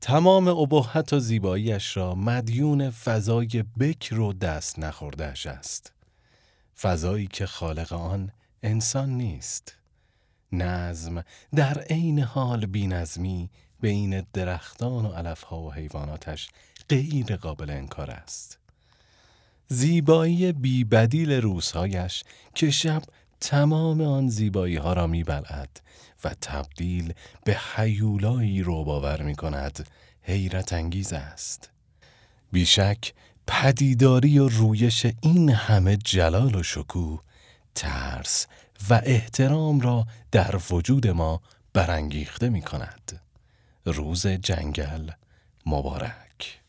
تمام ابهت و زیباییش را مدیون فضای بکر و دست نخوردهش است. فضایی که خالق آن انسان نیست. نظم در عین حال بینظمی بین درختان و علفها و حیواناتش غیر قابل انکار است. زیبایی بیبدیل روزهایش که شب تمام آن زیبایی ها را میبلعد و تبدیل به حیولایی رو باور می کند حیرت انگیز است. بیشک پدیداری و رویش این همه جلال و شکوه ترس و احترام را در وجود ما برانگیخته می کند روز جنگل مبارک.